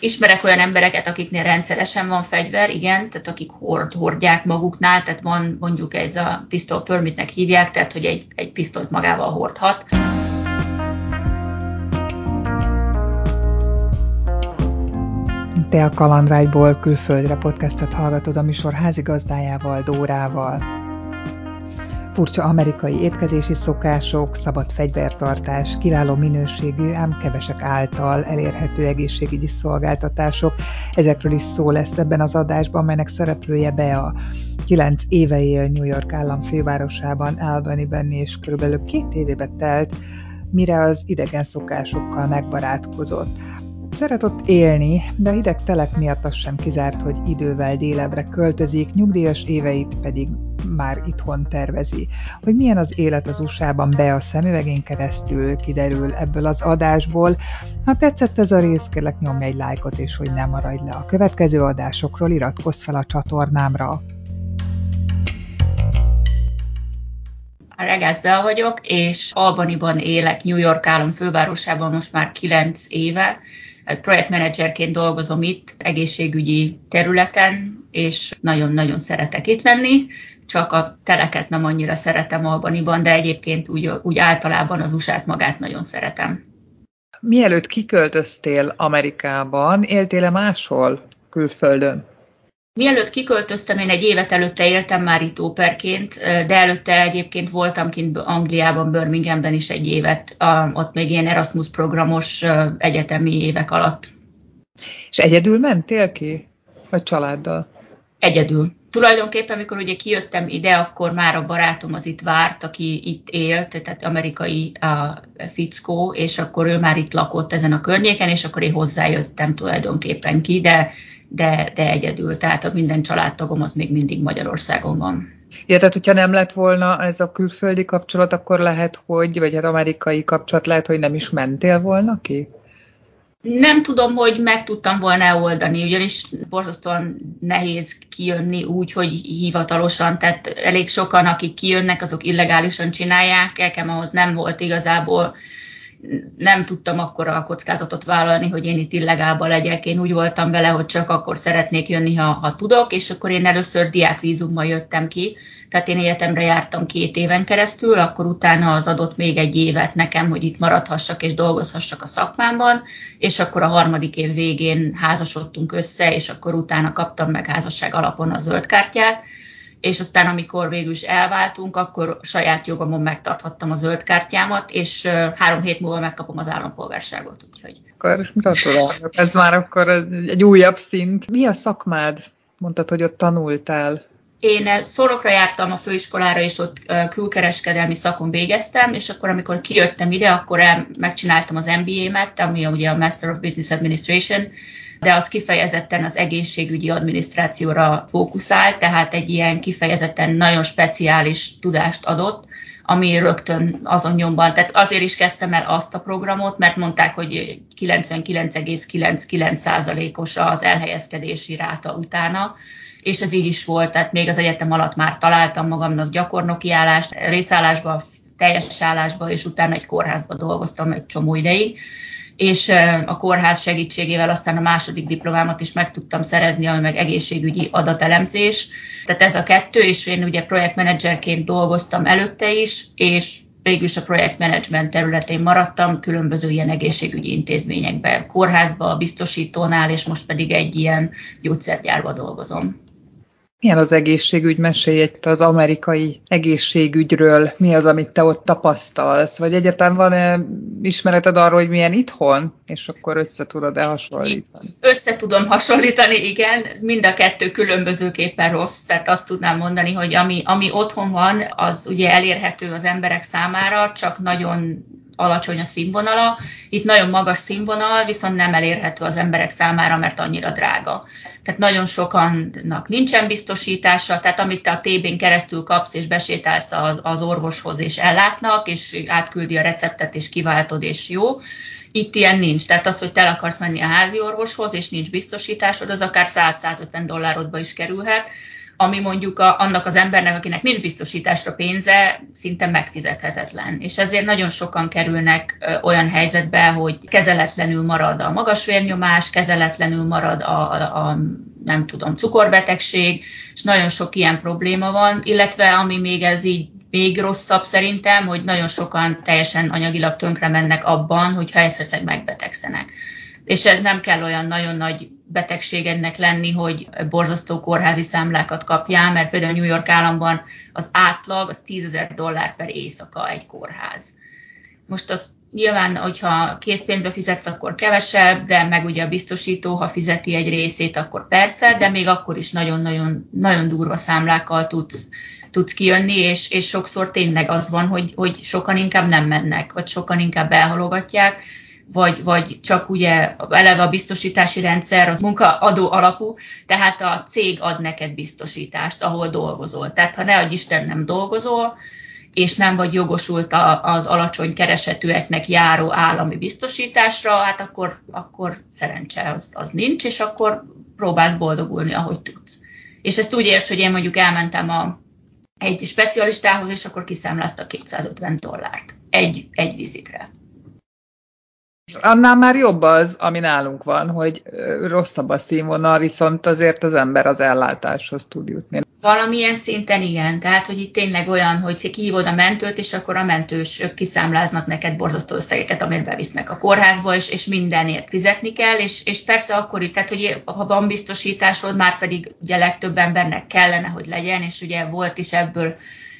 Ismerek olyan embereket, akiknél rendszeresen van fegyver, igen, tehát akik hord, hordják maguknál, tehát van mondjuk ez a pistol permitnek hívják, tehát hogy egy, egy pisztolyt magával hordhat. Te a Kalandrágyból külföldre podcastet hallgatod a műsor házigazdájával, Dórával furcsa amerikai étkezési szokások, szabad fegyvertartás, kiváló minőségű, ám kevesek által elérhető egészségügyi szolgáltatások. Ezekről is szó lesz ebben az adásban, melynek szereplője be a 9 éve él New York állam fővárosában, Albany-ben, és körülbelül két évébe telt, mire az idegen szokásokkal megbarátkozott. Szeret ott élni, de a hideg telek miatt az sem kizárt, hogy idővel délebre költözik, nyugdíjas éveit pedig már itthon tervezi. Hogy milyen az élet az USA-ban be a szemüvegén keresztül, kiderül ebből az adásból. Ha tetszett ez a rész, kérlek nyomj egy lájkot, és hogy nem maradj le a következő adásokról, iratkozz fel a csatornámra. Regász Bea vagyok, és Albaniban élek, New York állam fővárosában most már 9 éve. Projektmenedzserként dolgozom itt, egészségügyi területen, és nagyon-nagyon szeretek itt lenni csak a teleket nem annyira szeretem Albaniban, de egyébként úgy, úgy általában az usa magát nagyon szeretem. Mielőtt kiköltöztél Amerikában, éltél-e máshol külföldön? Mielőtt kiköltöztem, én egy évet előtte éltem már itt óperként, de előtte egyébként voltam kint Angliában, Birminghamben is egy évet, ott még ilyen Erasmus programos egyetemi évek alatt. És egyedül mentél ki? Vagy családdal? Egyedül tulajdonképpen, amikor ugye kijöttem ide, akkor már a barátom az itt várt, aki itt élt, tehát amerikai a fickó, és akkor ő már itt lakott ezen a környéken, és akkor én hozzájöttem tulajdonképpen ki, de, de, de egyedül, tehát a minden családtagom az még mindig Magyarországon van. Ja, tehát hogyha nem lett volna ez a külföldi kapcsolat, akkor lehet, hogy, vagy hát amerikai kapcsolat lehet, hogy nem is mentél volna ki? Nem tudom, hogy meg tudtam volna oldani, ugyanis borzasztóan nehéz kijönni úgy, hogy hivatalosan, tehát elég sokan, akik kijönnek, azok illegálisan csinálják, nekem ahhoz nem volt igazából nem tudtam akkor a kockázatot vállalni, hogy én itt illegálba legyek. Én úgy voltam vele, hogy csak akkor szeretnék jönni, ha, ha tudok, és akkor én először diákvízummal jöttem ki. Tehát én egyetemre jártam két éven keresztül, akkor utána az adott még egy évet nekem, hogy itt maradhassak és dolgozhassak a szakmámban, és akkor a harmadik év végén házasodtunk össze, és akkor utána kaptam meg házasság alapon a zöld kártyát és aztán amikor végül is elváltunk, akkor saját jogomon megtarthattam a zöld kártyámat, és három hét múlva megkapom az állampolgárságot. Úgyhogy. Akkor gratulálok, ez már akkor egy újabb szint. Mi a szakmád? Mondtad, hogy ott tanultál. Én Szolokra jártam a főiskolára, és ott külkereskedelmi szakon végeztem, és akkor, amikor kijöttem ide, akkor el, megcsináltam az MBA-met, ami ugye a Master of Business Administration, de az kifejezetten az egészségügyi adminisztrációra fókuszál, tehát egy ilyen kifejezetten nagyon speciális tudást adott, ami rögtön azon nyomban, tehát azért is kezdtem el azt a programot, mert mondták, hogy 99,99%-os az elhelyezkedési ráta utána, és ez így is volt, tehát még az egyetem alatt már találtam magamnak gyakornoki állást, részállásba, teljes állásba, és utána egy kórházba dolgoztam egy csomó ideig és a kórház segítségével aztán a második diplomámat is meg tudtam szerezni, ami meg egészségügyi adatelemzés. Tehát ez a kettő, és én ugye projektmenedzserként dolgoztam előtte is, és végül is a projektmenedzsment területén maradtam, különböző ilyen egészségügyi intézményekben, kórházba, biztosítónál, és most pedig egy ilyen gyógyszergyárba dolgozom. Milyen az egészségügy? Mesélj egy az amerikai egészségügyről. Mi az, amit te ott tapasztalsz? Vagy egyáltalán van-e ismereted arról, hogy milyen itthon? És akkor össze tudod-e hasonlítani? Össze tudom hasonlítani, igen. Mind a kettő különbözőképpen rossz. Tehát azt tudnám mondani, hogy ami, ami otthon van, az ugye elérhető az emberek számára, csak nagyon alacsony a színvonala. Itt nagyon magas színvonal, viszont nem elérhető az emberek számára, mert annyira drága. Tehát nagyon sokannak nincsen biztosítása, tehát amit te a TB-n keresztül kapsz és besétálsz az orvoshoz és ellátnak, és átküldi a receptet és kiváltod és jó. Itt ilyen nincs. Tehát az, hogy te akarsz menni a házi orvoshoz, és nincs biztosításod, az akár 100-150 dollárodba is kerülhet ami mondjuk a, annak az embernek, akinek nincs biztosításra pénze, szinte megfizethetetlen. És ezért nagyon sokan kerülnek olyan helyzetbe, hogy kezeletlenül marad a magas vérnyomás, kezeletlenül marad a, a, a nem tudom, cukorbetegség, és nagyon sok ilyen probléma van, illetve ami még ez így még rosszabb szerintem, hogy nagyon sokan teljesen anyagilag tönkre mennek abban, hogyha esetleg megbetegszenek. És ez nem kell olyan nagyon nagy betegségednek lenni, hogy borzasztó kórházi számlákat kapjál, mert például New York államban az átlag az 10 ezer dollár per éjszaka egy kórház. Most az nyilván, hogyha készpénzbe fizetsz, akkor kevesebb, de meg ugye a biztosító, ha fizeti egy részét, akkor persze, de még akkor is nagyon-nagyon nagyon durva számlákkal tudsz tudsz kijönni, és, és sokszor tényleg az van, hogy, hogy sokan inkább nem mennek, vagy sokan inkább elhalogatják, vagy, vagy csak ugye eleve a biztosítási rendszer az munkaadó alapú, tehát a cég ad neked biztosítást, ahol dolgozol. Tehát ha ne adj Isten nem dolgozol, és nem vagy jogosult az alacsony keresetűeknek járó állami biztosításra, hát akkor, akkor szerencse az, az nincs, és akkor próbálsz boldogulni, ahogy tudsz. És ezt úgy érts, hogy én mondjuk elmentem a egy specialistához, és akkor kiszámlázta 250 dollárt egy, egy vizitre. Annál már jobb az, ami nálunk van, hogy rosszabb a színvonal, viszont azért az ember az ellátáshoz tud jutni. Valamilyen szinten igen, tehát hogy itt tényleg olyan, hogy kihívod a mentőt, és akkor a mentős kiszámláznak neked borzasztó összegeket, amit bevisznek a kórházba, és, és mindenért fizetni kell, és, és persze akkor itt, tehát hogy ha van biztosításod, már pedig ugye legtöbb embernek kellene, hogy legyen, és ugye volt is ebből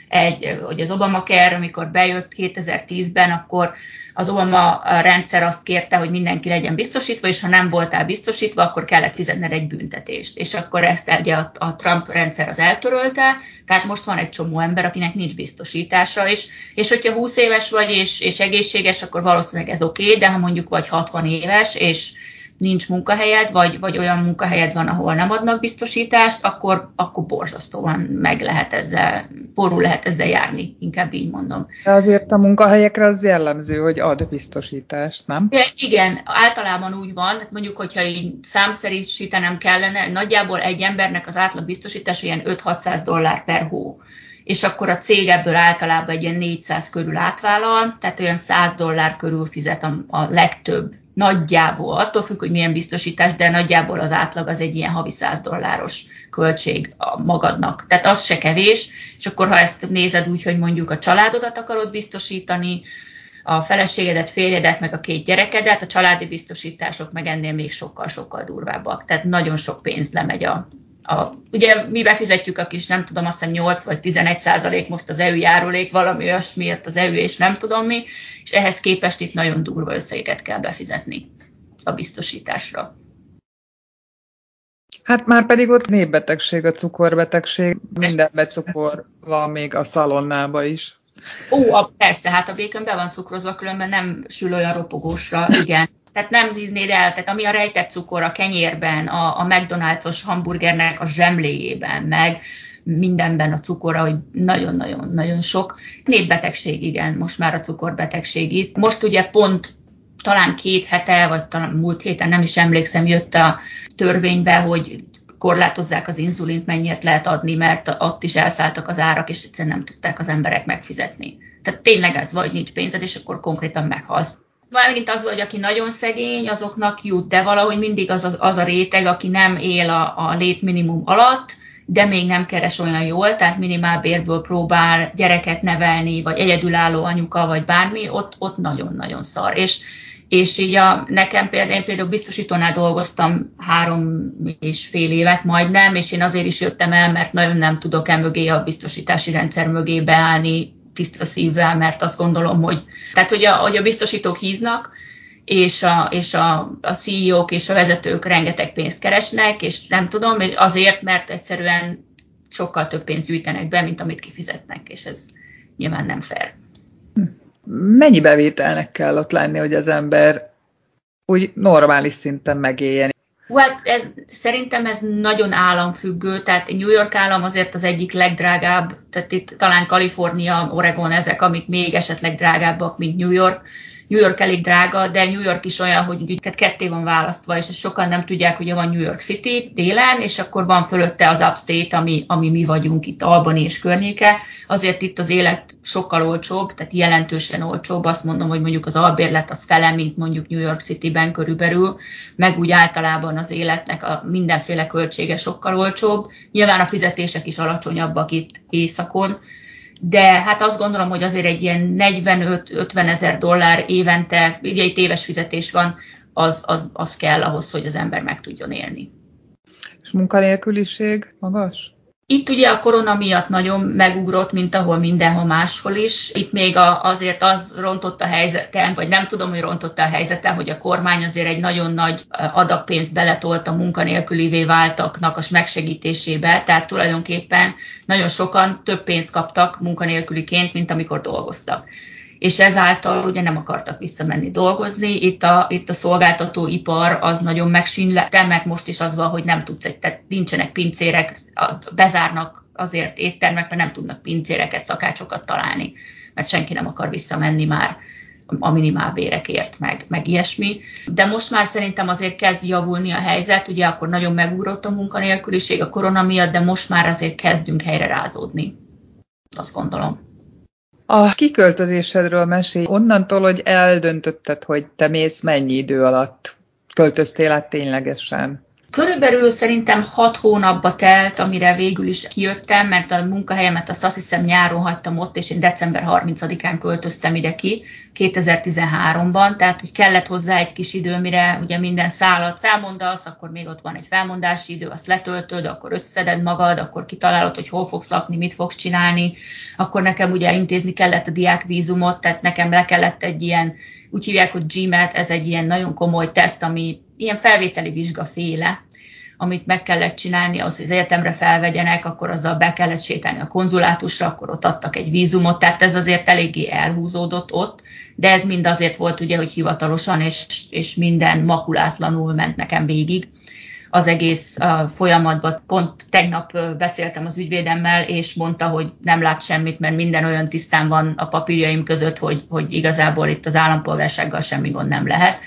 egy, hogy az Obamacare, amikor bejött 2010-ben, akkor az Obama rendszer azt kérte, hogy mindenki legyen biztosítva, és ha nem voltál biztosítva, akkor kellett fizetned egy büntetést. És akkor ezt ugye a, a Trump rendszer az eltörölte, tehát most van egy csomó ember, akinek nincs biztosítása, és, és hogyha 20 éves vagy és, és egészséges, akkor valószínűleg ez oké, okay, de ha mondjuk vagy 60 éves, és nincs munkahelyed, vagy, vagy olyan munkahelyed van, ahol nem adnak biztosítást, akkor, akkor borzasztóan meg lehet ezzel, porul lehet ezzel járni, inkább így mondom. De azért a munkahelyekre az jellemző, hogy ad biztosítást, nem? De igen, általában úgy van, hát mondjuk, hogyha így számszerűsítenem kellene, nagyjából egy embernek az átlag biztosítás ilyen 5-600 dollár per hó és akkor a cég ebből általában egy ilyen 400 körül átvállal, tehát olyan 100 dollár körül fizet a, a legtöbb, nagyjából, attól függ, hogy milyen biztosítás, de nagyjából az átlag az egy ilyen havi 100 dolláros költség a magadnak. Tehát az se kevés, és akkor ha ezt nézed úgy, hogy mondjuk a családodat akarod biztosítani, a feleségedet, férjedet, meg a két gyerekedet, a családi biztosítások meg ennél még sokkal-sokkal durvábbak. Tehát nagyon sok pénz lemegy a, a, ugye mi befizetjük a kis, nem tudom, azt hiszem 8 vagy 11 százalék most az EU járulék, valami olyasmiért az EU és nem tudom mi, és ehhez képest itt nagyon durva összegeket kell befizetni a biztosításra. Hát már pedig ott népbetegség, a cukorbetegség, mindenbe cukor van még a szalonnába is. Ó, a, persze, hát a békön be van cukrozva, különben nem sül olyan ropogósra, igen. Tehát nem vinnéd el, tehát ami a rejtett cukor a kenyérben, a, a McDonald's-os hamburgernek a zsemléjében, meg mindenben a cukor, hogy nagyon-nagyon-nagyon sok. Népbetegség, igen, most már a cukorbetegség itt. Most ugye pont talán két hete, vagy talán múlt héten, nem is emlékszem, jött a törvénybe, hogy korlátozzák az inzulint, mennyit lehet adni, mert ott is elszálltak az árak, és egyszerűen nem tudták az emberek megfizetni. Tehát tényleg ez vagy nincs pénzed, és akkor konkrétan meghalsz megint az, hogy aki nagyon szegény, azoknak jut, de valahogy mindig az a, az a réteg, aki nem él a, a létminimum alatt, de még nem keres olyan jól, tehát bérből próbál gyereket nevelni, vagy egyedülálló anyuka, vagy bármi, ott, ott nagyon-nagyon szar. És, és így a, nekem például, én például biztosítónál dolgoztam három és fél évet majdnem, és én azért is jöttem el, mert nagyon nem tudok e mögé a biztosítási rendszer mögé beállni tiszta szívvel, mert azt gondolom, hogy, tehát, hogy a, hogy a biztosítók híznak, és, a, és a, a CEO-k és a vezetők rengeteg pénzt keresnek, és nem tudom, azért, mert egyszerűen sokkal több pénzt gyűjtenek be, mint amit kifizetnek, és ez nyilván nem fair. Mennyi bevételnek kell ott lenni, hogy az ember úgy normális szinten megéljen? Hú, hát ez, szerintem ez nagyon államfüggő, tehát New York állam azért az egyik legdrágább, tehát itt talán Kalifornia, Oregon ezek, amik még esetleg drágábbak, mint New York, New York elég drága, de New York is olyan, hogy ketté van választva, és sokan nem tudják, hogy van New York City délen, és akkor van fölötte az Upstate, ami, ami mi vagyunk itt, Albany és környéke. Azért itt az élet sokkal olcsóbb, tehát jelentősen olcsóbb. Azt mondom, hogy mondjuk az albérlet az fele, mint mondjuk New York City-ben körülbelül, meg úgy általában az életnek a mindenféle költsége sokkal olcsóbb. Nyilván a fizetések is alacsonyabbak itt északon, de hát azt gondolom, hogy azért egy ilyen 45-50 ezer dollár évente, ugye itt éves fizetés van, az, az, az kell ahhoz, hogy az ember meg tudjon élni. És munkanélküliség magas? Itt ugye a korona miatt nagyon megugrott, mint ahol mindenhol máshol is. Itt még a, azért az rontott a helyzeten, vagy nem tudom, hogy rontott a helyzeten, hogy a kormány azért egy nagyon nagy adagpénzt beletolt a munkanélkülivé váltaknak a megsegítésébe, tehát tulajdonképpen nagyon sokan több pénzt kaptak munkanélküliként, mint amikor dolgoztak és ezáltal ugye nem akartak visszamenni dolgozni. Itt a, itt a szolgáltatóipar az nagyon megsínlette, mert most is az van, hogy nem tudsz, tehát nincsenek pincérek, bezárnak azért éttermek, mert nem tudnak pincéreket, szakácsokat találni, mert senki nem akar visszamenni már a minimálbérekért, meg, meg ilyesmi. De most már szerintem azért kezd javulni a helyzet, ugye akkor nagyon megúrott a munkanélküliség a korona miatt, de most már azért kezdünk helyre rázódni. Azt gondolom. A kiköltözésedről mesélj, onnantól, hogy eldöntötted, hogy te mész mennyi idő alatt. Költöztél át ténylegesen? Körülbelül szerintem hat hónapba telt, amire végül is kijöttem, mert a munkahelyemet azt, azt hiszem nyáron hagytam ott, és én december 30-án költöztem ide ki, 2013-ban, tehát hogy kellett hozzá egy kis idő, mire ugye minden szállat felmondasz, akkor még ott van egy felmondási idő, azt letöltöd, akkor összeded magad, akkor kitalálod, hogy hol fogsz lakni, mit fogsz csinálni, akkor nekem ugye intézni kellett a diákvízumot, tehát nekem le kellett egy ilyen, úgy hívják, hogy GMAT, ez egy ilyen nagyon komoly teszt, ami ilyen felvételi vizsgaféle, amit meg kellett csinálni, ahhoz, hogy az egyetemre felvegyenek, akkor azzal be kellett sétálni a konzulátusra, akkor ott adtak egy vízumot, tehát ez azért eléggé elhúzódott ott, de ez mind azért volt ugye, hogy hivatalosan és, és minden makulátlanul ment nekem végig az egész uh, folyamatban. Pont tegnap uh, beszéltem az ügyvédemmel, és mondta, hogy nem lát semmit, mert minden olyan tisztán van a papírjaim között, hogy, hogy igazából itt az állampolgársággal semmi gond nem lehet.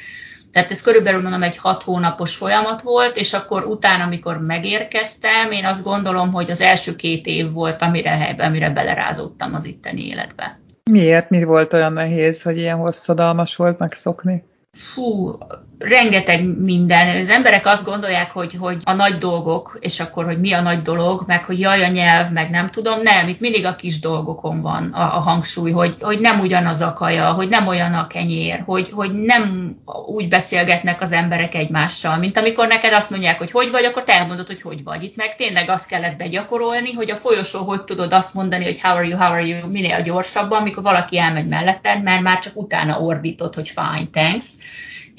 Tehát ez körülbelül mondom egy hat hónapos folyamat volt, és akkor utána, amikor megérkeztem, én azt gondolom, hogy az első két év volt, amire, amire belerázódtam az itteni életbe. Miért? Mi volt olyan nehéz, hogy ilyen hosszadalmas volt megszokni? Fú, rengeteg minden. Az emberek azt gondolják, hogy, hogy a nagy dolgok, és akkor, hogy mi a nagy dolog, meg hogy jaj a nyelv, meg nem tudom. Nem, itt mindig a kis dolgokon van a, a hangsúly, hogy, hogy nem ugyanaz a kaja, hogy nem olyan a kenyér, hogy, hogy nem úgy beszélgetnek az emberek egymással, mint amikor neked azt mondják, hogy hogy vagy, akkor te elmondod, hogy hogy vagy. Itt meg tényleg azt kellett begyakorolni, hogy a folyosó hogy tudod azt mondani, hogy how are you, how are you, minél gyorsabban, amikor valaki elmegy melletted, mert már csak utána ordítod, hogy fine, thanks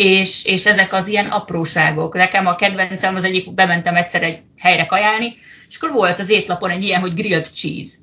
és, és ezek az ilyen apróságok. Nekem a kedvencem az egyik, bementem egyszer egy helyre kajálni, és akkor volt az étlapon egy ilyen, hogy grilled cheese.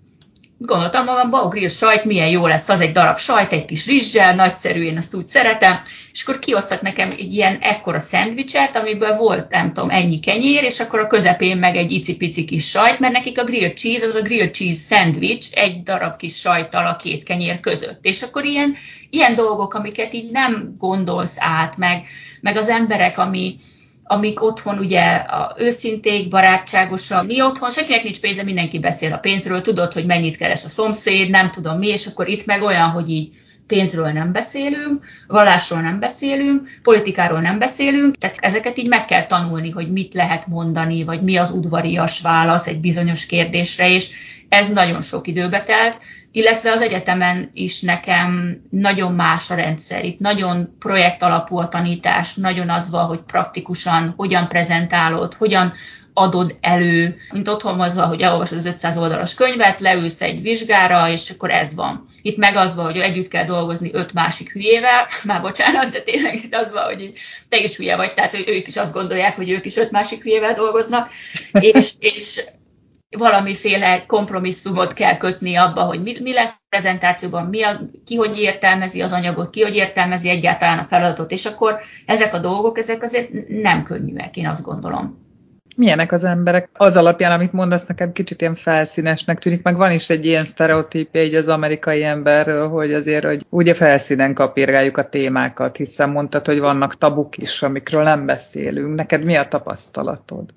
Gondoltam magamban, a grill sajt milyen jó lesz, az egy darab sajt, egy kis rizssel, nagyszerű, én azt úgy szeretem, és akkor kiosztak nekem egy ilyen ekkora szendvicset, amiből volt, nem tudom, ennyi kenyér, és akkor a közepén meg egy icipici kis sajt, mert nekik a grilled cheese, az a grilled cheese szendvics egy darab kis sajttal a két kenyér között. És akkor ilyen, ilyen dolgok, amiket így nem gondolsz át, meg, meg az emberek, ami, amik otthon ugye a őszinték, barátságosak. Mi otthon, senkinek nincs pénze, mindenki beszél a pénzről, tudod, hogy mennyit keres a szomszéd, nem tudom mi, és akkor itt meg olyan, hogy így pénzről nem beszélünk, vallásról nem beszélünk, politikáról nem beszélünk, tehát ezeket így meg kell tanulni, hogy mit lehet mondani, vagy mi az udvarias válasz egy bizonyos kérdésre, és ez nagyon sok időbe telt, illetve az egyetemen is nekem nagyon más a rendszer. Itt nagyon projekt alapú a tanítás, nagyon az van, hogy praktikusan hogyan prezentálod, hogyan adod elő, mint otthon az van, hogy elolvasod az 500 oldalas könyvet, leülsz egy vizsgára, és akkor ez van. Itt meg az van, hogy együtt kell dolgozni öt másik hülyével, már bocsánat, de tényleg itt az van, hogy te is hülye vagy, tehát hogy ők is azt gondolják, hogy ők is öt másik hülyével dolgoznak, és, és valamiféle kompromisszumot kell kötni abba, hogy mi, mi lesz a prezentációban, mi a, ki hogy értelmezi az anyagot, ki hogy értelmezi egyáltalán a feladatot, és akkor ezek a dolgok, ezek azért nem könnyűek, én azt gondolom. Milyenek az emberek? Az alapján, amit mondasz, nekem kicsit ilyen felszínesnek tűnik, meg van is egy ilyen sztereotípia így az amerikai emberről, hogy azért, hogy ugye felszínen kapirgáljuk a témákat, hiszen mondtad, hogy vannak tabuk is, amikről nem beszélünk. Neked mi a tapasztalatod?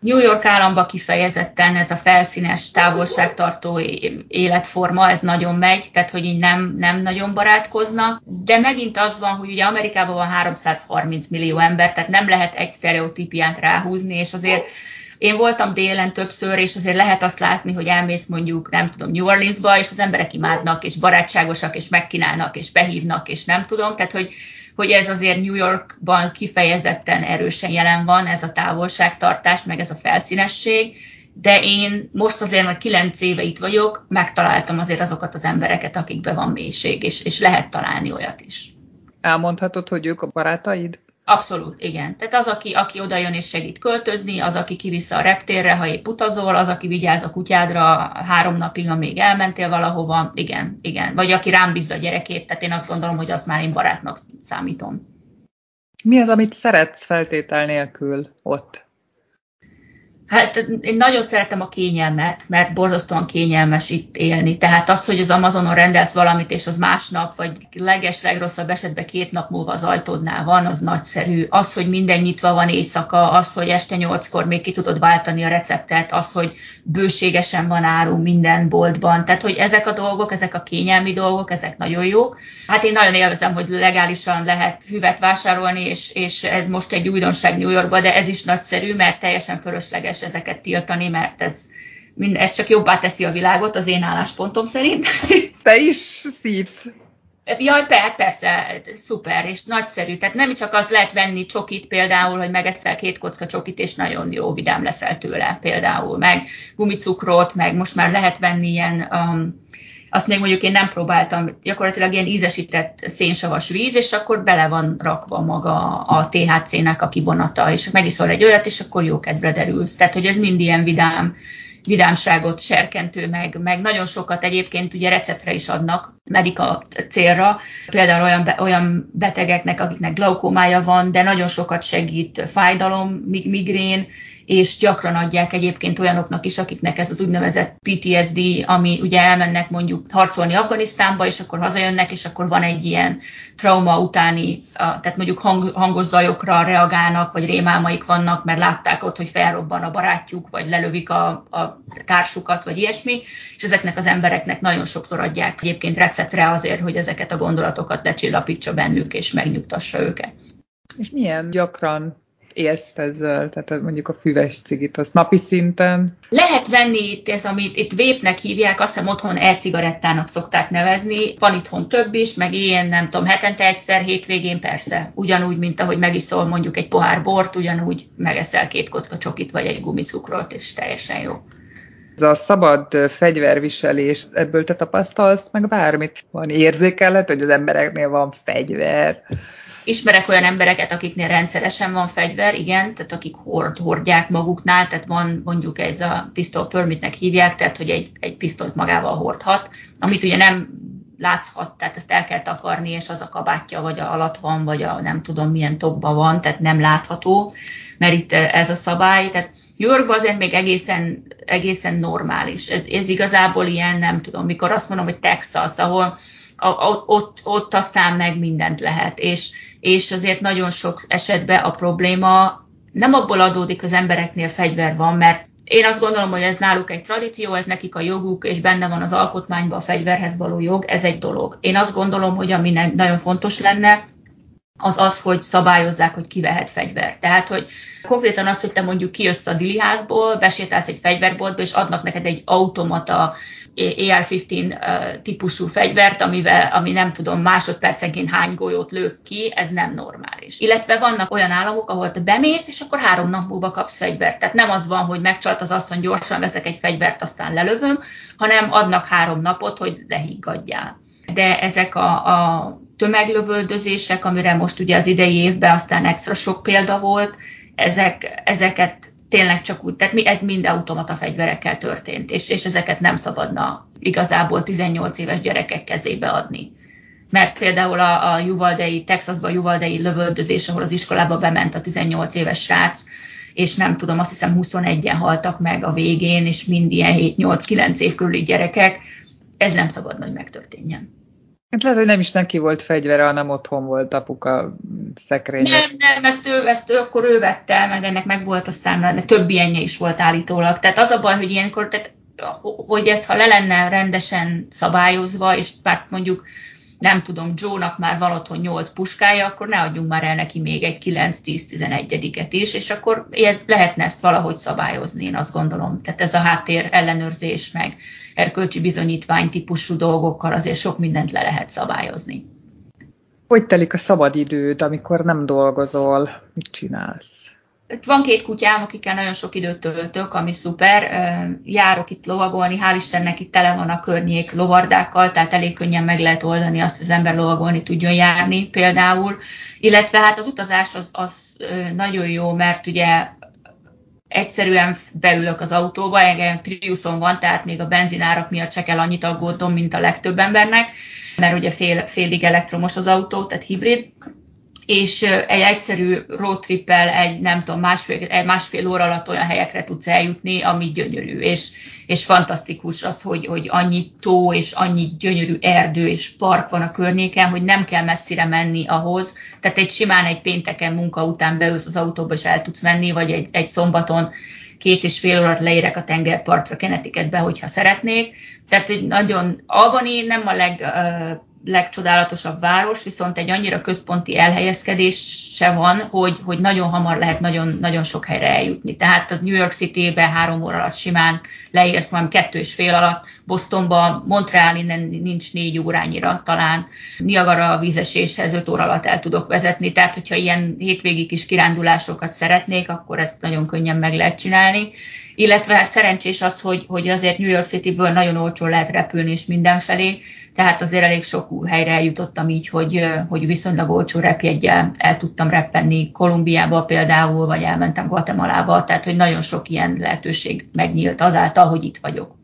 New York államba kifejezetten ez a felszínes távolságtartó életforma, ez nagyon megy, tehát hogy így nem, nem nagyon barátkoznak, de megint az van, hogy ugye Amerikában van 330 millió ember, tehát nem lehet egy sztereotípiát ráhúzni, és azért én voltam délen többször, és azért lehet azt látni, hogy elmész mondjuk, nem tudom, New Orleansba, és az emberek imádnak, és barátságosak, és megkínálnak, és behívnak, és nem tudom, tehát hogy hogy ez azért New Yorkban kifejezetten erősen jelen van, ez a távolságtartás, meg ez a felszínesség, de én most azért, hogy kilenc éve itt vagyok, megtaláltam azért azokat az embereket, akikben van mélység, és, és lehet találni olyat is. Elmondhatod, hogy ők a barátaid? Abszolút, igen. Tehát az, aki, aki oda jön és segít költözni, az, aki kiviszi a reptérre, ha épp utazol, az, aki vigyáz a kutyádra három napig, amíg elmentél valahova, igen, igen. Vagy aki rám bízza a gyerekét, tehát én azt gondolom, hogy azt már én barátnak számítom. Mi az, amit szeretsz feltétel nélkül ott? Hát én nagyon szeretem a kényelmet, mert borzasztóan kényelmes itt élni. Tehát az, hogy az Amazonon rendelsz valamit, és az másnap, vagy leges, legrosszabb esetben két nap múlva az ajtódnál van, az nagyszerű. Az, hogy minden nyitva van éjszaka, az, hogy este nyolckor még ki tudod váltani a receptet, az, hogy bőségesen van áru minden boltban. Tehát, hogy ezek a dolgok, ezek a kényelmi dolgok, ezek nagyon jók. Hát én nagyon élvezem, hogy legálisan lehet füvet vásárolni, és, és ez most egy újdonság New Yorkban, de ez is nagyszerű, mert teljesen fölösleges érdemes ezeket tiltani, mert ez, ez csak jobbá teszi a világot az én álláspontom szerint. Te is szívsz. Jaj, per, persze, szuper, és nagyszerű. Tehát nem csak az lehet venni csokit például, hogy megeszel két kocka csokit, és nagyon jó, vidám leszel tőle például, meg gumicukrot, meg most már lehet venni ilyen um, azt még mondjuk én nem próbáltam, gyakorlatilag ilyen ízesített szénsavas víz, és akkor bele van rakva maga a THC-nek a kivonata, és megiszol egy olyat, és akkor jó kedvre derülsz. Tehát, hogy ez mind ilyen vidám, vidámságot serkentő, meg, meg nagyon sokat egyébként ugye receptre is adnak medika célra, például olyan, olyan betegeknek, akiknek glaukómája van, de nagyon sokat segít fájdalom, migrén, és gyakran adják egyébként olyanoknak is, akiknek ez az úgynevezett PTSD, ami ugye elmennek mondjuk harcolni Afganisztánba, és akkor hazajönnek, és akkor van egy ilyen trauma utáni, tehát mondjuk hang, hangos zajokra reagálnak, vagy rémálmaik vannak, mert látták ott, hogy felrobban a barátjuk, vagy lelövik a, a társukat, vagy ilyesmi, és ezeknek az embereknek nagyon sokszor adják egyébként receptre azért, hogy ezeket a gondolatokat lecsillapítsa bennük, és megnyugtassa őket. És milyen gyakran élsz ezzel, tehát mondjuk a füves cigit, az napi szinten? Lehet venni itt ez, amit itt vépnek hívják, azt hiszem otthon e-cigarettának szokták nevezni, van itthon több is, meg ilyen nem tudom, hetente egyszer, hétvégén persze, ugyanúgy, mint ahogy megiszol mondjuk egy pohár bort, ugyanúgy megeszel két kocka csokit, vagy egy gumicukrot, és teljesen jó. Ez a szabad fegyverviselés, ebből te tapasztalsz meg bármit? Van érzékelhet, hogy az embereknél van fegyver? Ismerek olyan embereket, akiknél rendszeresen van fegyver, igen, tehát akik hord, hordják maguknál, tehát van mondjuk ez a pistol permitnek hívják, tehát hogy egy, egy pisztolyt magával hordhat, amit ugye nem látszhat, tehát ezt el kell takarni, és az a kabátja, vagy a alatt van, vagy a nem tudom milyen topba van, tehát nem látható, mert itt ez a szabály, tehát Yorkban azért még egészen, egészen normális. Ez, ez igazából ilyen, nem tudom, mikor azt mondom, hogy Texas, ahol ott, ott aztán meg mindent lehet, és, és azért nagyon sok esetben a probléma nem abból adódik, az embereknél fegyver van, mert én azt gondolom, hogy ez náluk egy tradíció, ez nekik a joguk, és benne van az alkotmányban a fegyverhez való jog, ez egy dolog. Én azt gondolom, hogy ami nagyon fontos lenne, az az, hogy szabályozzák, hogy ki vehet fegyvert. Tehát, hogy konkrétan az, hogy te mondjuk kijössz a diliházból, besétálsz egy fegyverboltba, és adnak neked egy automata AR-15 típusú fegyvert, amivel, ami nem tudom, másodpercenként hány golyót lők ki, ez nem normális. Illetve vannak olyan államok, ahol te bemész, és akkor három nap múlva kapsz fegyvert. Tehát nem az van, hogy megcsalt az asszony, gyorsan veszek egy fegyvert, aztán lelövöm, hanem adnak három napot, hogy lehiggadjál. De ezek a, a tömeglövöldözések, amire most ugye az idei évben aztán extra sok példa volt, ezek, ezeket tényleg csak úgy, tehát mi, ez mind automata fegyverekkel történt, és, és ezeket nem szabadna igazából 18 éves gyerekek kezébe adni. Mert például a, a Juvaldei, Texasban Juvaldei lövöldözés, ahol az iskolába bement a 18 éves srác, és nem tudom, azt hiszem 21-en haltak meg a végén, és mind ilyen 7-8-9 év körüli gyerekek. Ez nem szabad, hogy megtörténjen. Hát lehet, hogy nem is neki volt fegyvere, hanem otthon volt apuka szekrény. Nem, nem, ezt ő, ezt ő, akkor ő vette, meg ennek meg volt aztán, több ilyenje is volt állítólag. Tehát az a baj, hogy ilyenkor, tehát, hogy ez ha le lenne rendesen szabályozva, és bár mondjuk nem tudom, Joe-nak már van otthon 8 puskája, akkor ne adjunk már el neki még egy 9-10-11-et is, és akkor ez, lehetne ezt valahogy szabályozni, én azt gondolom. Tehát ez a háttér ellenőrzés, meg erkölcsi bizonyítvány típusú dolgokkal azért sok mindent le lehet szabályozni. Hogy telik a szabadidőd, amikor nem dolgozol? Mit csinálsz? Van két kutyám, akikkel nagyon sok időt töltök, ami szuper. Járok itt lovagolni, hál' Istennek itt tele van a környék lovardákkal, tehát elég könnyen meg lehet oldani azt, hogy az ember lovagolni tudjon járni például. Illetve hát az utazás az, az nagyon jó, mert ugye egyszerűen beülök az autóba, engem Priuson van, tehát még a benzinárak miatt se kell annyit aggódnom, mint a legtöbb embernek, mert ugye fél, félig elektromos az autó, tehát hibrid, és egy egyszerű roadtrippel egy, nem tudom, másfél, egy másfél óra alatt olyan helyekre tudsz eljutni, ami gyönyörű, és, és fantasztikus az, hogy, hogy annyi tó, és annyi gyönyörű erdő és park van a környéken, hogy nem kell messzire menni ahhoz, tehát egy simán egy pénteken munka után beülsz az autóba, és el tudsz menni, vagy egy, egy szombaton két és fél órát leérek a tengerpartra Kenetiketbe, hogyha szeretnék. Tehát, hogy nagyon Albany nem a leg legcsodálatosabb város, viszont egy annyira központi elhelyezkedése van, hogy, hogy nagyon hamar lehet nagyon, nagyon sok helyre eljutni. Tehát az New York City-be három óra alatt simán leérsz, majd kettő és fél alatt, Bostonba, Montreal innen nincs négy órányira talán, Niagara vízeséshez öt óra alatt el tudok vezetni, tehát hogyha ilyen hétvégi kis kirándulásokat szeretnék, akkor ezt nagyon könnyen meg lehet csinálni illetve hát szerencsés az, hogy, hogy azért New York City-ből nagyon olcsó lehet repülni is mindenfelé, tehát azért elég sok helyre eljutottam így, hogy, hogy viszonylag olcsó repjegyel el tudtam reppenni Kolumbiába például, vagy elmentem Guatemalába, tehát hogy nagyon sok ilyen lehetőség megnyílt azáltal, hogy itt vagyok.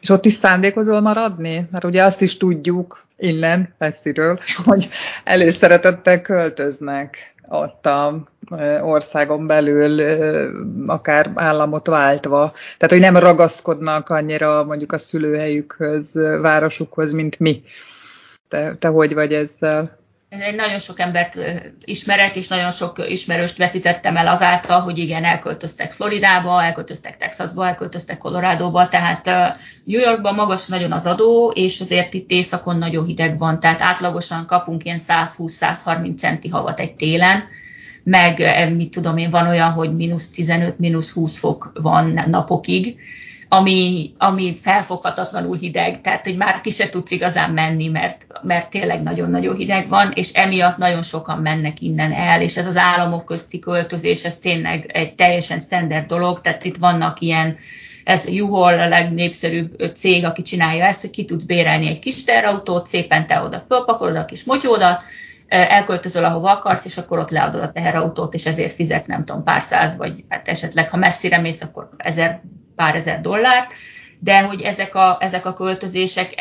És ott is szándékozol maradni? Mert ugye azt is tudjuk innen, messziről, hogy előszeretettel költöznek ott a országon belül, akár államot váltva. Tehát, hogy nem ragaszkodnak annyira mondjuk a szülőhelyükhöz, városukhoz, mint mi. Te, te hogy vagy ezzel? Én nagyon sok embert ismerek, és nagyon sok ismerőst veszítettem el azáltal, hogy igen, elköltöztek Floridába, elköltöztek Texasba, elköltöztek Coloradoba, tehát New Yorkban magas nagyon az adó, és azért itt északon nagyon hideg van, tehát átlagosan kapunk ilyen 120-130 centi havat egy télen, meg mit tudom én, van olyan, hogy mínusz 15, mínusz 20 fok van napokig, ami, ami felfoghatatlanul hideg, tehát hogy már ki se tudsz igazán menni, mert, mert tényleg nagyon-nagyon hideg van, és emiatt nagyon sokan mennek innen el, és ez az államok közti költözés, ez tényleg egy teljesen standard dolog, tehát itt vannak ilyen, ez Juhol a legnépszerűbb cég, aki csinálja ezt, hogy ki tudsz bérelni egy kis terautót, szépen te oda fölpakolod a kis motyódat, elköltözöl, ahova akarsz, és akkor ott leadod a teherautót, és ezért fizetsz, nem tudom, pár száz, vagy hát esetleg, ha messzire mész, akkor ezer pár ezer dollárt, de hogy ezek a, ezek a költözések,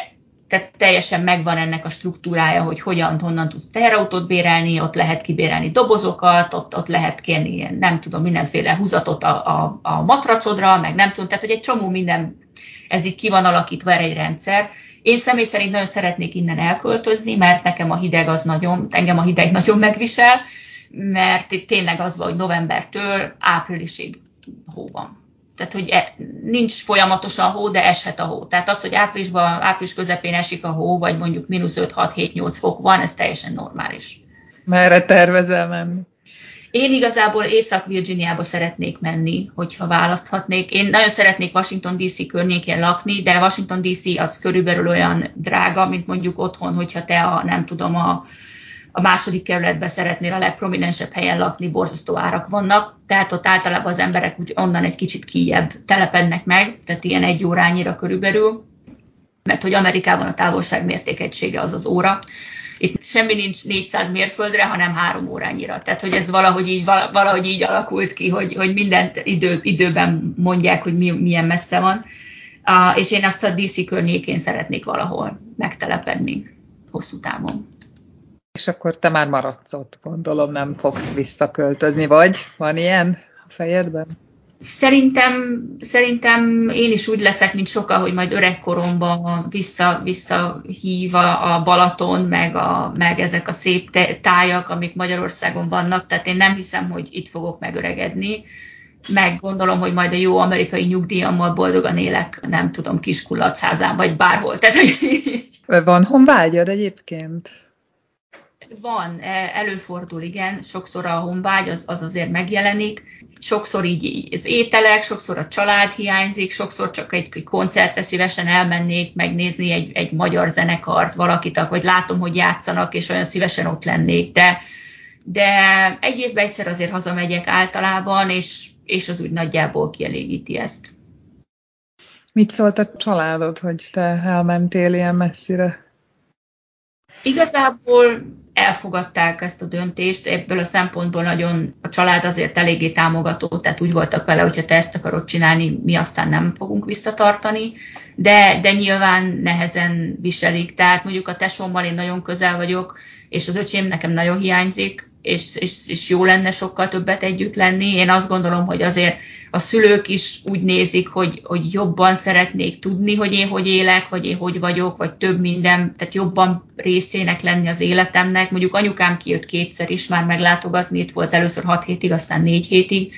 tehát teljesen megvan ennek a struktúrája, hogy hogyan, honnan tudsz teherautót bérelni, ott lehet kibérelni dobozokat, ott, ott lehet kérni, nem tudom, mindenféle húzatot a, a, a matracodra, meg nem tudom, tehát hogy egy csomó minden, ez itt ki van alakítva erre egy rendszer. Én személy szerint nagyon szeretnék innen elköltözni, mert nekem a hideg az nagyon, engem a hideg nagyon megvisel, mert itt tényleg az van, hogy novembertől áprilisig hó van tehát hogy e, nincs folyamatosan hó, de eshet a hó. Tehát az, hogy áprilisban, április közepén esik a hó, vagy mondjuk mínusz 5-6-7-8 fok van, ez teljesen normális. Merre tervezel menni? Én igazából Észak-Virginiába szeretnék menni, hogyha választhatnék. Én nagyon szeretnék Washington DC környékén lakni, de Washington DC az körülbelül olyan drága, mint mondjuk otthon, hogyha te a, nem tudom, a, a második kerületben szeretnél a legprominensebb helyen lakni, borzasztó árak vannak, tehát ott általában az emberek úgy onnan egy kicsit kijebb telepednek meg, tehát ilyen egy órányira körülbelül, mert hogy Amerikában a távolság mértékegysége az az óra, itt semmi nincs 400 mérföldre, hanem három órányira. Tehát, hogy ez valahogy így, valahogy így alakult ki, hogy, hogy mindent idő, időben mondják, hogy mi, milyen messze van. Uh, és én azt a DC környékén szeretnék valahol megtelepedni hosszú távon. És akkor te már maradsz ott, gondolom, nem fogsz visszaköltözni, vagy van ilyen? fejedben? Szerintem, szerintem én is úgy leszek, mint sokan, hogy majd öregkoromban vissza, visszahív a, a Balaton, meg, a, meg ezek a szép tájak, amik Magyarországon vannak, tehát én nem hiszem, hogy itt fogok megöregedni. Meg gondolom, hogy majd a jó amerikai nyugdíjammal boldogan élek, nem tudom, kiskulacházán, vagy bárhol. Tehát, hogy... Van honvágyad egyébként? Van, e, előfordul, igen, sokszor a honvágy az, az azért megjelenik, sokszor így az ételek, sokszor a család hiányzik, sokszor csak egy, egy koncertre szívesen elmennék megnézni egy, egy magyar zenekart, valakit, vagy látom, hogy játszanak, és olyan szívesen ott lennék, de, de egy évben egyszer azért hazamegyek általában, és, és az úgy nagyjából kielégíti ezt. Mit szólt a családod, hogy te elmentél ilyen messzire? Igazából elfogadták ezt a döntést, ebből a szempontból nagyon a család azért eléggé támogató, tehát úgy voltak vele, hogyha te ezt akarod csinálni, mi aztán nem fogunk visszatartani, de, de nyilván nehezen viselik. Tehát mondjuk a tesómmal én nagyon közel vagyok, és az öcsém nekem nagyon hiányzik, és, és, és jó lenne sokkal többet együtt lenni. Én azt gondolom, hogy azért a szülők is úgy nézik, hogy, hogy jobban szeretnék tudni, hogy én hogy élek, vagy én hogy vagyok, vagy több minden, tehát jobban részének lenni az életemnek. Mondjuk anyukám kijött kétszer is már meglátogatni, itt volt először 6 hétig, aztán 4 hétig,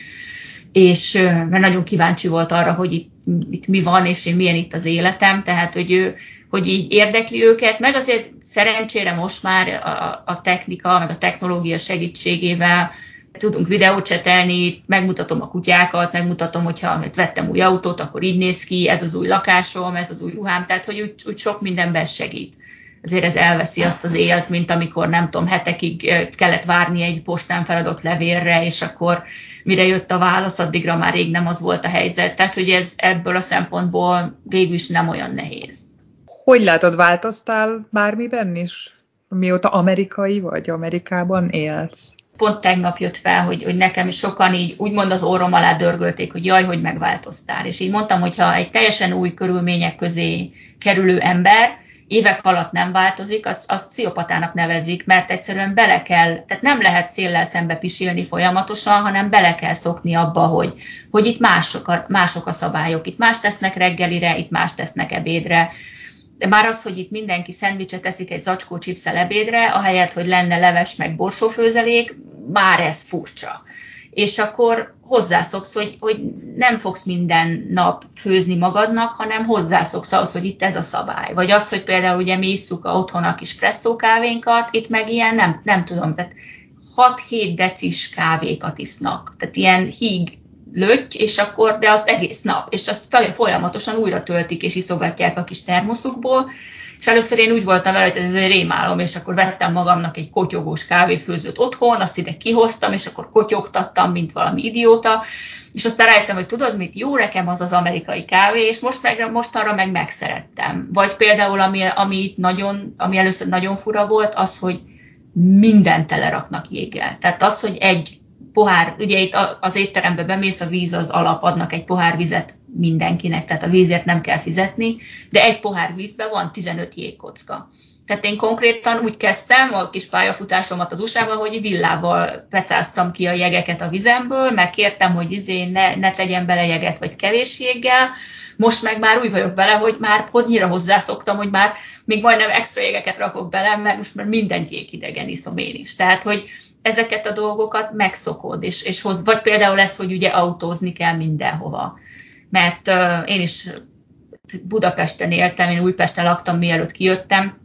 és mert nagyon kíváncsi volt arra, hogy itt, itt mi van, és én milyen itt az életem, tehát hogy ő, hogy így érdekli őket, meg azért szerencsére most már a, a technika, meg a technológia segítségével tudunk videócsetelni, megmutatom a kutyákat, megmutatom, hogyha vettem új autót, akkor így néz ki, ez az új lakásom, ez az új ruhám, tehát hogy úgy, úgy sok mindenben segít. Azért ez elveszi azt az élt, mint amikor nem tudom, hetekig kellett várni egy postán feladott levélre, és akkor mire jött a válasz, addigra már rég nem az volt a helyzet. Tehát, hogy ez ebből a szempontból végül is nem olyan nehéz. Hogy látod, változtál bármiben is? Mióta amerikai vagy, Amerikában élsz? Pont tegnap jött fel, hogy, hogy nekem is sokan így úgymond az orrom alá dörgölték, hogy jaj, hogy megváltoztál. És így mondtam, hogy ha egy teljesen új körülmények közé kerülő ember évek alatt nem változik, azt, azt pszichopatának nevezik, mert egyszerűen bele kell, tehát nem lehet széllel szembe pisilni folyamatosan, hanem bele kell szokni abba, hogy, hogy itt mások a, mások a szabályok, itt más tesznek reggelire, itt más tesznek ebédre, de már az, hogy itt mindenki szendvicset eszik egy zacskó chipszel ebédre, ahelyett, hogy lenne leves meg borsófőzelék, már ez furcsa. És akkor hozzászoksz, hogy, hogy nem fogsz minden nap főzni magadnak, hanem hozzászoksz ahhoz, hogy itt ez a szabály. Vagy az, hogy például ugye mi isszuk a otthon a kis presszó kávénkat, itt meg ilyen nem, nem tudom, tehát 6-7 decis kávékat isznak. Tehát ilyen híg löty, és akkor, de az egész nap, és azt folyamatosan újra töltik és iszogatják a kis termoszukból, és először én úgy voltam vele, hogy ez egy rémálom, és akkor vettem magamnak egy kotyogós kávéfőzőt otthon, azt ide kihoztam, és akkor kotyogtattam, mint valami idióta, és aztán rájöttem, hogy tudod mit, jó nekem az az amerikai kávé, és most meg, mostanra meg megszerettem. Vagy például, ami, ami itt nagyon, ami először nagyon fura volt, az, hogy mindent teleraknak jéggel. Tehát az, hogy egy pohár, ugye itt az étterembe bemész, a víz az alap, adnak egy pohár vizet mindenkinek, tehát a vízért nem kell fizetni, de egy pohár vízben van 15 jégkocka. Tehát én konkrétan úgy kezdtem a kis pályafutásomat az USA-ban, hogy villával pecáztam ki a jegeket a vizemből, meg kértem, hogy izé ne, ne tegyen bele jeget vagy kevés jéggel. Most meg már úgy vagyok vele, hogy már annyira hozzászoktam, hogy már még majdnem extra jegeket rakok bele, mert most már mindent jéghidegen iszom én is. Tehát, hogy ezeket a dolgokat megszokod, és, és hoz, vagy például lesz, hogy ugye autózni kell mindenhova. Mert uh, én is Budapesten éltem, én Újpesten laktam, mielőtt kijöttem,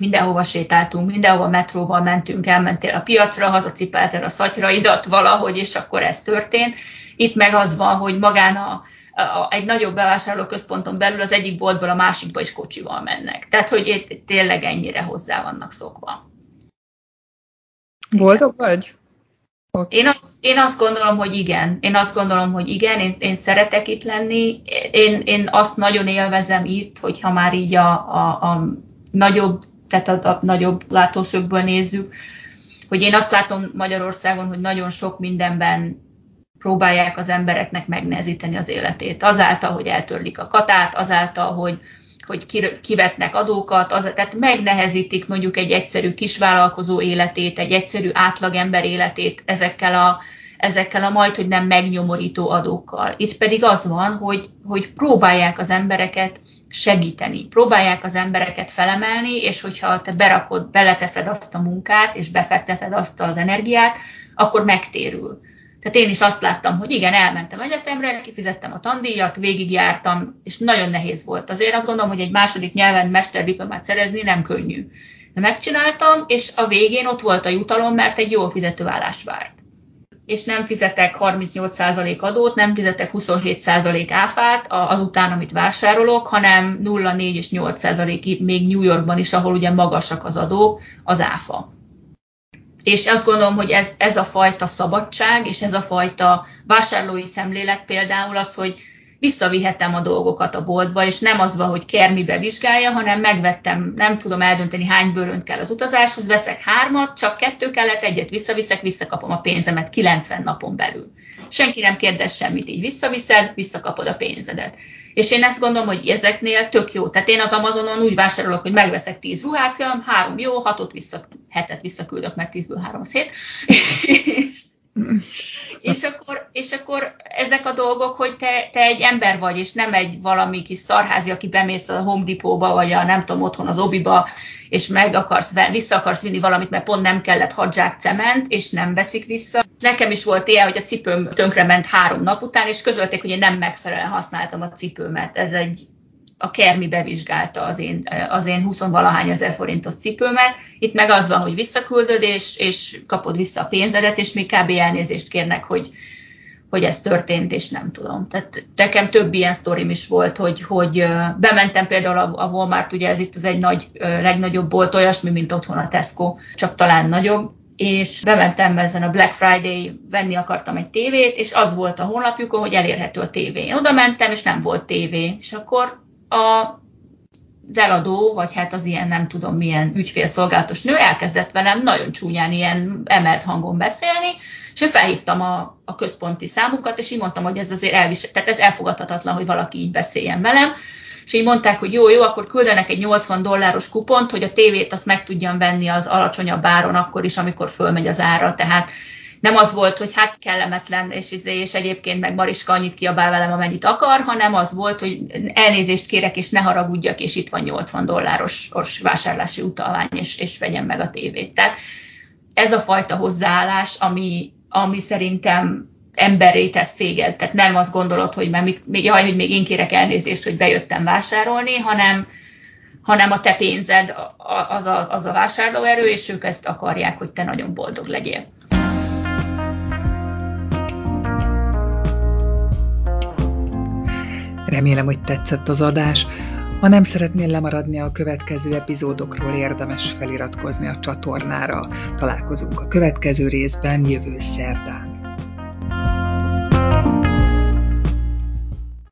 mindenhova sétáltunk, mindenhova metróval mentünk, elmentél a piacra, hazacipelted a szatyraidat valahogy, és akkor ez történt. Itt meg az van, hogy magán a, a, egy nagyobb bevásárlóközponton belül az egyik boltból a másikba is kocsival mennek. Tehát, hogy tényleg ennyire hozzá vannak szokva. Boldog vagy? Én azt, én azt gondolom, hogy igen. Én azt gondolom, hogy igen, én, én szeretek itt lenni. Én, én azt nagyon élvezem itt, hogyha már így a, a, a nagyobb, tehát a, a nagyobb látószögből nézzük, hogy én azt látom Magyarországon, hogy nagyon sok mindenben próbálják az embereknek megnehezíteni az életét. Azáltal, hogy eltörlik a katát, azáltal, hogy, hogy kivetnek adókat, az, tehát megnehezítik mondjuk egy egyszerű kisvállalkozó életét, egy egyszerű átlagember életét ezekkel a, ezekkel a majd, hogy nem megnyomorító adókkal. Itt pedig az van, hogy, hogy próbálják az embereket segíteni. Próbálják az embereket felemelni, és hogyha te berakod, beleteszed azt a munkát, és befekteted azt az energiát, akkor megtérül. Tehát én is azt láttam, hogy igen, elmentem egyetemre, kifizettem a tandíjat, végigjártam, és nagyon nehéz volt. Azért azt gondolom, hogy egy második nyelven mesterdiplomát szerezni nem könnyű. De megcsináltam, és a végén ott volt a jutalom, mert egy jól fizető állás várt és nem fizetek 38% adót, nem fizetek 27% áfát azután, amit vásárolok, hanem 0,4 és 8% még New Yorkban is, ahol ugye magasak az adók, az áfa. És azt gondolom, hogy ez, ez a fajta szabadság, és ez a fajta vásárlói szemlélet például az, hogy visszavihetem a dolgokat a boltba, és nem az van, hogy Kermibe vizsgálja, hanem megvettem, nem tudom eldönteni, hány bőrönt kell az utazáshoz, veszek hármat, csak kettő kellett, egyet visszaviszek, visszakapom a pénzemet 90 napon belül. Senki nem kérdez semmit, így visszaviszed, visszakapod a pénzedet. És én ezt gondolom, hogy ezeknél tök jó. Tehát én az Amazonon úgy vásárolok, hogy megveszek 10 ruhát, három jó, hatot vissza, hetet visszaküldök, mert 10-ből három az hét. és, akkor, és akkor ezek a dolgok, hogy te, te egy ember vagy, és nem egy valami kis szarházi, aki bemész a Home Depot-ba, vagy a nem tudom, otthon az obiba, és meg akarsz, vissza akarsz vinni valamit, mert pont nem kellett hadzsák cement, és nem veszik vissza. Nekem is volt ilyen, hogy a cipőm tönkrement három nap után, és közölték, hogy én nem megfelelően használtam a cipőmet. Ez egy a Kermi bevizsgálta az én, az én 20-valahány ezer forintos cipőmet. Itt meg az van, hogy visszaküldöd, és, és kapod vissza a pénzedet, és még kb. elnézést kérnek, hogy, hogy ez történt, és nem tudom. Tehát nekem több ilyen sztorim is volt, hogy, hogy bementem például a, Walmart, ugye ez itt az egy nagy, legnagyobb bolt, olyasmi, mint otthon a Tesco, csak talán nagyobb, és bementem ezen a Black Friday, venni akartam egy tévét, és az volt a honlapjukon, hogy elérhető a tévé. Én oda mentem, és nem volt tévé. És akkor a eladó, vagy hát az ilyen nem tudom milyen ügyfélszolgálatos nő elkezdett velem nagyon csúnyán ilyen emelt hangon beszélni, és én felhívtam a, a központi számunkat, és így mondtam, hogy ez azért elvisel, tehát ez elfogadhatatlan, hogy valaki így beszéljen velem, és így mondták, hogy jó, jó, akkor küldenek egy 80 dolláros kupont, hogy a tévét azt meg tudjam venni az alacsonyabb áron akkor is, amikor fölmegy az ára, tehát nem az volt, hogy hát kellemetlen, és, izé, és egyébként meg Mariska annyit kiabál velem, amennyit akar, hanem az volt, hogy elnézést kérek, és ne haragudjak, és itt van 80 dolláros vásárlási utalvány, és, és vegyem meg a tévét. Tehát ez a fajta hozzáállás, ami, ami szerintem emberré tesz téged. Tehát nem azt gondolod, hogy, már mit, jaj, hogy még én kérek elnézést, hogy bejöttem vásárolni, hanem, hanem a te pénzed az a, az a vásárlóerő, és ők ezt akarják, hogy te nagyon boldog legyél. Remélem, hogy tetszett az adás. Ha nem szeretnél lemaradni a következő epizódokról, érdemes feliratkozni a csatornára. Találkozunk a következő részben jövő szerdán.